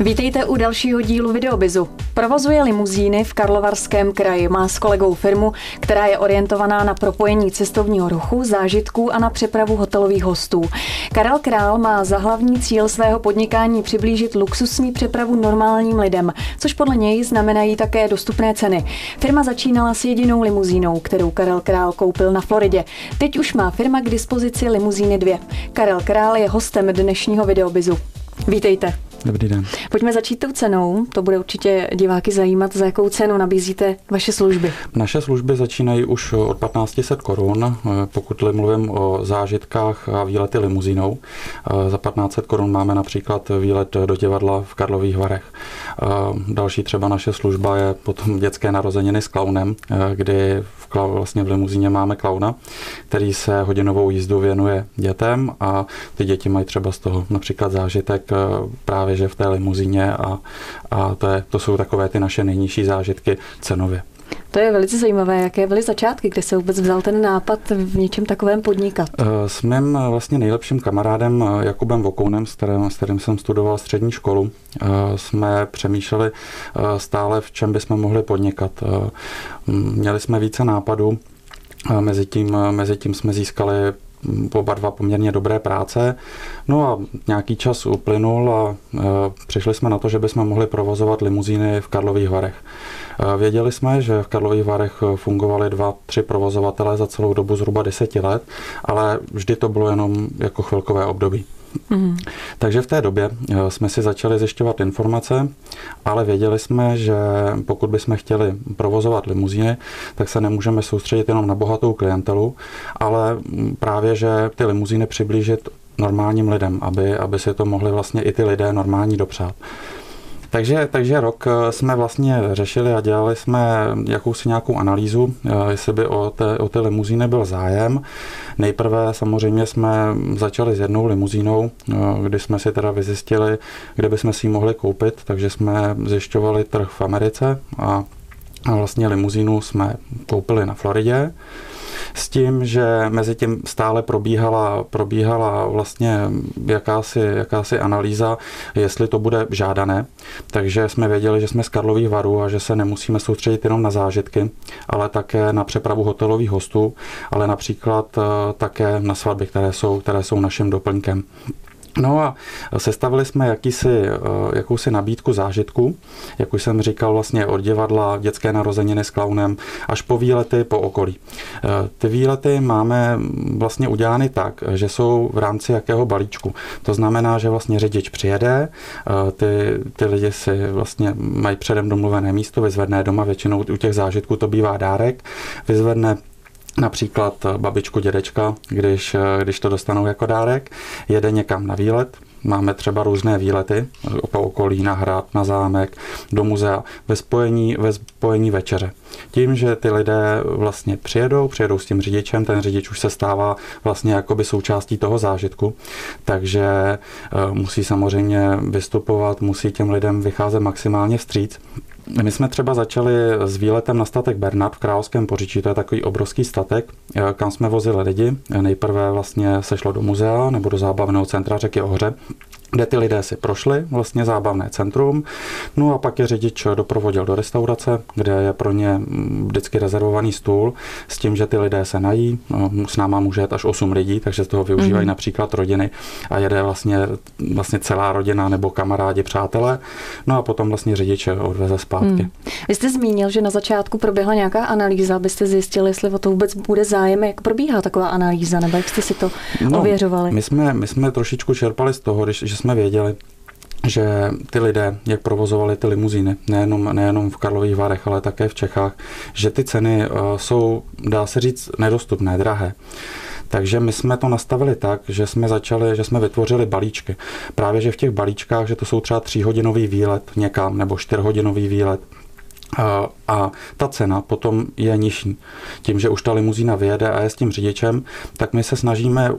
Vítejte u dalšího dílu Videobizu. Provozuje limuzíny v Karlovarském kraji. Má s kolegou firmu, která je orientovaná na propojení cestovního ruchu, zážitků a na přepravu hotelových hostů. Karel Král má za hlavní cíl svého podnikání přiblížit luxusní přepravu normálním lidem, což podle něj znamenají také dostupné ceny. Firma začínala s jedinou limuzínou, kterou Karel Král koupil na Floridě. Teď už má firma k dispozici limuzíny dvě. Karel Král je hostem dnešního Videobizu. Vítejte. Dobrý den. Pojďme začít tou cenou. To bude určitě diváky zajímat, za jakou cenu nabízíte vaše služby. Naše služby začínají už od 1500 korun, pokud mluvím o zážitkách a výlety limuzínou. Za 1500 korun máme například výlet do divadla v Karlových Varech. Další třeba naše služba je potom dětské narozeniny s klaunem, kdy v, vlastně v limuzíně máme klauna, který se hodinovou jízdu věnuje dětem a ty děti mají třeba z toho například zážitek právě právě že v té limuzíně a, a to, je, to jsou takové ty naše nejnižší zážitky cenově. To je velice zajímavé. Jaké byly začátky, kde se vůbec vzal ten nápad v něčem takovém podnikat? Eh, s mým eh, vlastně nejlepším kamarádem eh, Jakubem Vokounem, s kterým, s kterým jsem studoval střední školu, jsme přemýšleli stále, v čem bychom mohli podnikat. Měli jsme více nápadů, mezi tím, mezi tím jsme získali oba dva poměrně dobré práce. No a nějaký čas uplynul a e, přišli jsme na to, že bychom mohli provozovat limuzíny v Karlových Varech. E, věděli jsme, že v Karlových Varech fungovali dva, tři provozovatele za celou dobu zhruba deseti let, ale vždy to bylo jenom jako chvilkové období. Mm. Takže v té době eh, jsme si začali zjišťovat informace, ale věděli jsme, že pokud bychom chtěli provozovat limuzíny, tak se nemůžeme soustředit jenom na bohatou klientelu, ale právě, že ty limuzíny přiblížit normálním lidem, aby, aby si to mohli vlastně i ty lidé normální dopřát. Takže, takže rok eh, jsme vlastně řešili a dělali jsme jakousi nějakou analýzu, eh, jestli by o, té, o ty limuzíny byl zájem. Nejprve samozřejmě jsme začali s jednou limuzínou, eh, kdy jsme si teda vyzjistili, kde bychom si ji mohli koupit, takže jsme zjišťovali trh v Americe a vlastně limuzínu jsme koupili na Floridě s tím, že mezi tím stále probíhala, probíhala vlastně jakási, jakási analýza, jestli to bude žádané. Takže jsme věděli, že jsme z Karlových varů a že se nemusíme soustředit jenom na zážitky, ale také na přepravu hotelových hostů, ale například eh, také na svatby, které jsou, které jsou naším doplňkem. No a sestavili jsme jakýsi, eh, jakousi nabídku zážitku, jak už jsem říkal, vlastně od divadla, dětské narozeniny s klaunem, až po výlety po okolí. Eh, ty výlety máme vlastně udělány tak, že jsou v rámci jakého balíčku. To znamená, že vlastně řidič přijede, eh, ty, ty lidi si vlastně mají předem domluvené místo, vyzvedne doma, většinou u těch zážitků to bývá dárek, vyzvedne například babičku, dědečka, když, když to dostanou jako dárek, jede někam na výlet, Máme třeba různé výlety po okolí, na hrad, na zámek, do muzea, ve spojení, ve spojení večeře. Tím, že ty lidé vlastně přijedou, přijedou s tím řidičem, ten řidič už se stává vlastně jakoby součástí toho zážitku, takže eh, musí samozřejmě vystupovat, musí těm lidem vycházet maximálně vstříc. My jsme třeba začali s výletem na statek Bernard v Královském poříčí, to je takový obrovský statek, eh, kam jsme vozili lidi. Nejprve vlastně se šlo do muzea nebo do zábavného centra řeky Ohře, kde ty lidé si prošli vlastně zábavné centrum, no a pak je řidič doprovodil do restaurace, kde je pro ně vždycky rezervovaný stůl s tím, že ty lidé se nají, no, s náma může jet až 8 lidí, takže z toho využívají mm-hmm. například rodiny a jede vlastně, vlastně celá rodina nebo kamarádi, přátelé, no a potom vlastně řidič odveze zpátky. Mm. Vy jste zmínil, že na začátku proběhla nějaká analýza, abyste zjistili, jestli o to vůbec bude zájem, jak probíhá taková analýza, nebo jak jste si to no, ověřovali? My jsme, my jsme trošičku čerpali z toho, když, že jsme věděli, že ty lidé, jak provozovali ty limuzíny, nejenom, nejenom v Karlových Varech, ale také v Čechách, že ty ceny uh, jsou, dá se říct, nedostupné, drahé. Takže my jsme to nastavili tak, že jsme začali, že jsme vytvořili balíčky. Právě, že v těch balíčkách, že to jsou třeba tříhodinový výlet někam nebo čtyřhodinový výlet, uh, A ta cena potom je nižší. Tím, že už ta limuzína vyjede a je s tím řidičem, tak my se snažíme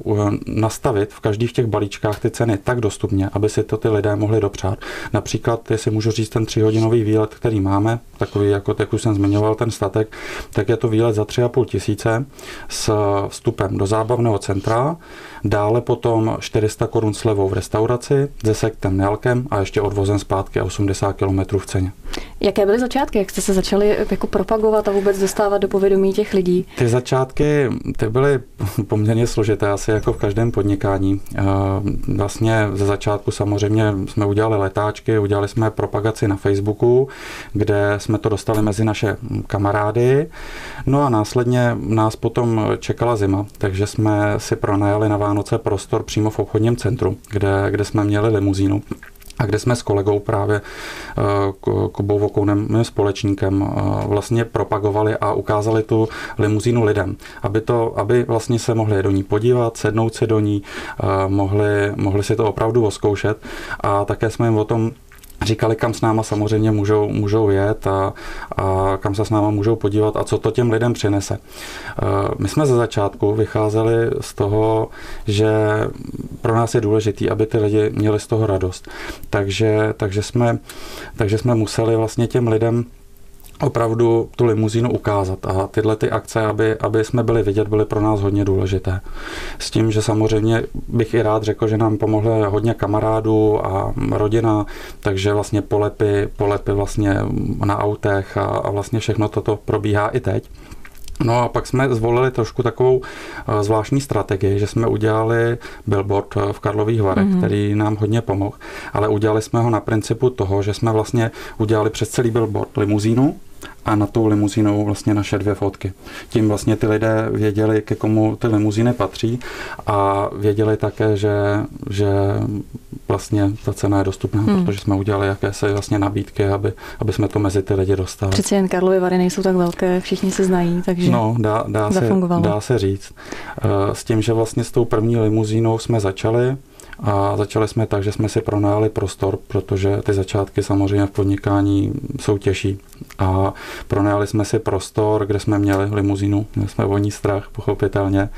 nastavit v každých těch balíčkách ty ceny tak dostupně, aby si to ty lidé mohli dopřát. Například, jestli můžu říct, ten tříhodinový výlet, který máme, takový, jako jak už jsem zmiňoval, ten statek, tak je to výlet za 3,5 tisíce s vstupem do zábavného centra, dále potom 400 korun slevou v restauraci, se sektem Nelkem a ještě odvozem zpátky a 80 km v ceně. Jaké byly začátky? Jak jste se začali jako propagovat a vůbec dostávat do povědomí těch lidí? Ty začátky ty byly poměrně složité, asi jako v každém podnikání. Vlastně ze začátku samozřejmě jsme udělali letáčky, udělali jsme propagaci na Facebooku, kde jsme to dostali mezi naše kamarády. No a následně nás potom čekala zima, takže jsme si pronajali na Vánoce prostor přímo v obchodním centru, kde, kde jsme měli limuzínu a kde jsme s kolegou právě eh, Kubou Vokounem, mým společníkem, eh, vlastně propagovali a ukázali tu limuzínu lidem, aby, to, aby vlastně se mohli do ní podívat, sednout si do ní, eh, mohli, mohli si to opravdu oskoušet a také jsme jim o tom říkali, kam s náma samozřejmě můžou, můžou jet a, a kam se s náma můžou podívat a co to těm lidem přinese. Eh, my jsme ze začátku vycházeli z toho, že pro nás je důležité, aby ty lidi měli z toho radost. Takže, takže, jsme, takže jsme museli vlastně těm lidem opravdu tu limuzínu ukázat. A tyhle ty akce, aby, aby jsme byli vidět, byly pro nás hodně důležité. S tím, že samozřejmě bych i rád řekl, že nám pomohly hodně kamarádů a rodina, takže vlastně polepy, polepy vlastně na autech a, a vlastně všechno toto probíhá i teď. No a pak jsme zvolili trošku takovou eh, zvláštní strategii, že jsme udělali billboard eh, v Karlových Varech, mm-hmm. který nám hodně pomohl, ale udělali jsme ho na principu toho, že jsme vlastně udělali přes celý billboard limuzínu, a na tou limuzínou vlastně naše dvě fotky. Tím vlastně ty lidé věděli, ke komu ty limuzíny patří a věděli také, že, že vlastně ta cena je dostupná, hmm. protože jsme udělali jakési vlastně nabídky, aby, aby jsme to mezi ty lidi dostali. Přeci jen Karlovy Vary nejsou tak velké, všichni se znají, takže no, dá, dá, se, dá se říct. Eh, s tím, že vlastně s tou první limuzínou jsme začali, a začali jsme tak, že jsme si pronáli prostor, protože ty začátky samozřejmě v podnikání jsou těžší. A pronajali jsme si prostor, kde jsme měli limuzínu, měli jsme voní strach, pochopitelně.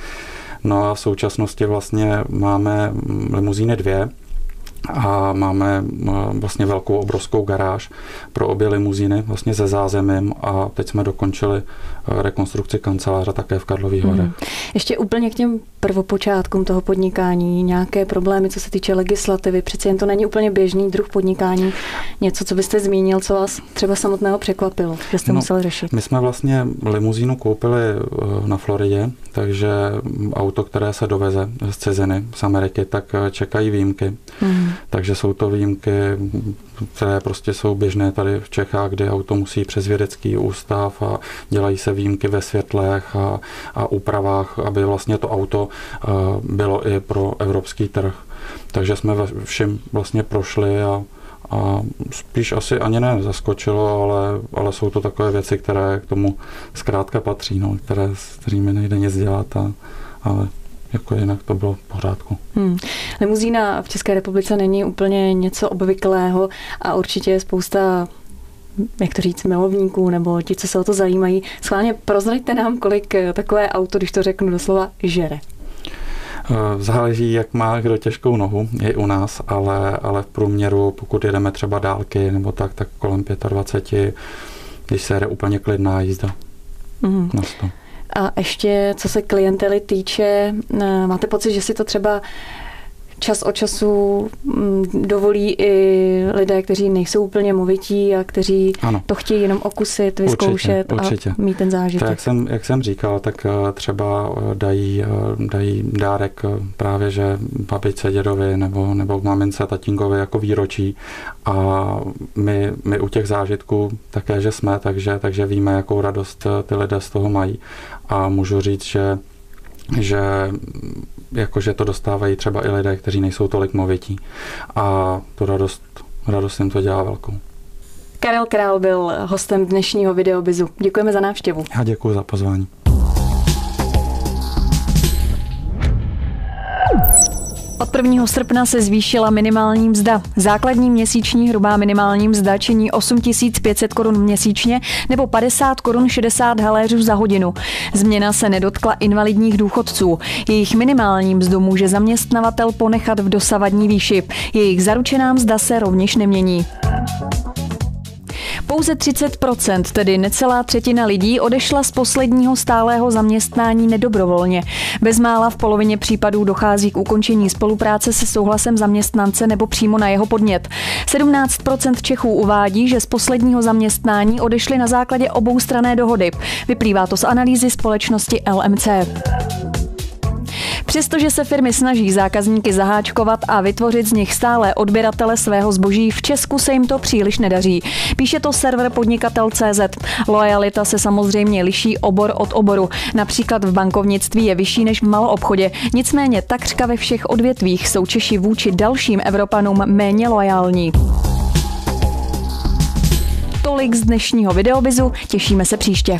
No a v současnosti vlastně máme limuzíny dvě, a máme eh, vlastně velkou obrovskou garáž pro obě limuzíny vlastně ze zázemím a teď jsme dokončili eh, rekonstrukci kanceláře také v Karlových Varech. Hmm. Ještě úplně k těm prvopočátkům toho podnikání, nějaké problémy, co se týče legislativy, přeci jen to není úplně běžný druh podnikání, něco, co byste zmínil, co vás třeba samotného překvapilo, že jste no, museli řešit. My jsme vlastně limuzínu koupili eh, na Floridě, takže auto, které se doveze z ciziny, z Ameriky, tak čekají výjimky. Hmm. Takže jsou to výjimky, které prostě jsou běžné tady v Čechách, kdy auto musí přes vědecký ústav a dělají se výjimky ve světlech a, a úpravách, aby vlastně to auto eh, bylo i pro evropský trh. Takže jsme všem vlastně prošli a, a spíš asi ani ne zaskočilo, ale, ale jsou to takové věci, které k tomu zkrátka patří, no, které, s kterými nejde nic dělat, a, ale jako jinak to bylo v pořádku. Hmm. Limuzína v České republice není úplně něco obvyklého a určitě je spousta jak to říct, milovníků nebo ti, co se o to zajímají. Schválně prozraďte nám, kolik takové auto, když to řeknu doslova, žere. Eh, záleží, jak má kdo těžkou nohu, je u nás, ale, ale v průměru, pokud jedeme třeba dálky nebo tak, tak kolem 25, když se jde úplně klidná jízda mm. na 100. A ještě, co se klientely týče, eh, máte pocit, že si to třeba čas od času mm, dovolí i lidé, kteří nejsou úplně movití a kteří ano. to chtějí jenom okusit, vyzkoušet určitě, určitě. a mít ten zážitek. Jak, jsem, jak jsem říkal, tak eh, třeba eh, dají, dají dárek právě, že babičce, dědovi nebo, nebo mamince, tatínkovi jako výročí a my, my u těch zážitků také, že jsme, takže, takže víme, jakou radost ty lidé z toho mají a můžu říct, že že jakože to dostávají třeba i lidé, kteří nejsou tolik movití a tu radost, radost jim to dělá velkou. Karel Král byl hostem dnešního videobizu. Děkujeme za návštěvu. Já děkuji za pozvání. Od 1. srpna se zvýšila minimální mzda. Základní měsíční hrubá minimální mzda činí 8500 korun měsíčně nebo 50 korun 60 haléřů za hodinu. Změna se nedotkla invalidních důchodců. Jejich minimální mzdu může zaměstnavatel ponechat v dosavadní výši. Jejich zaručená mzda se rovněž nemění. Pouze 30%, tedy necelá třetina lidí, odešla z posledního stálého zaměstnání nedobrovolně. Bezmála v polovině případů dochází k ukončení spolupráce se souhlasem zaměstnance nebo přímo na jeho podnět. 17% Čechů uvádí, že z posledního zaměstnání odešli na základě oboustrané dohody. Vyplývá to z analýzy společnosti LMC. Přestože se firmy snaží zákazníky zaháčkovat a vytvořit z nich stále odběratele svého zboží, v Česku se jim to příliš nedaří. Píše to server podnikatel.cz. Lojalita se samozřejmě liší obor od oboru. Například v bankovnictví je vyšší než v maloobchodě. Nicméně takřka ve všech odvětvích jsou Češi vůči dalším Evropanům méně lojální. Tolik z dnešního videobizu, těšíme se příště.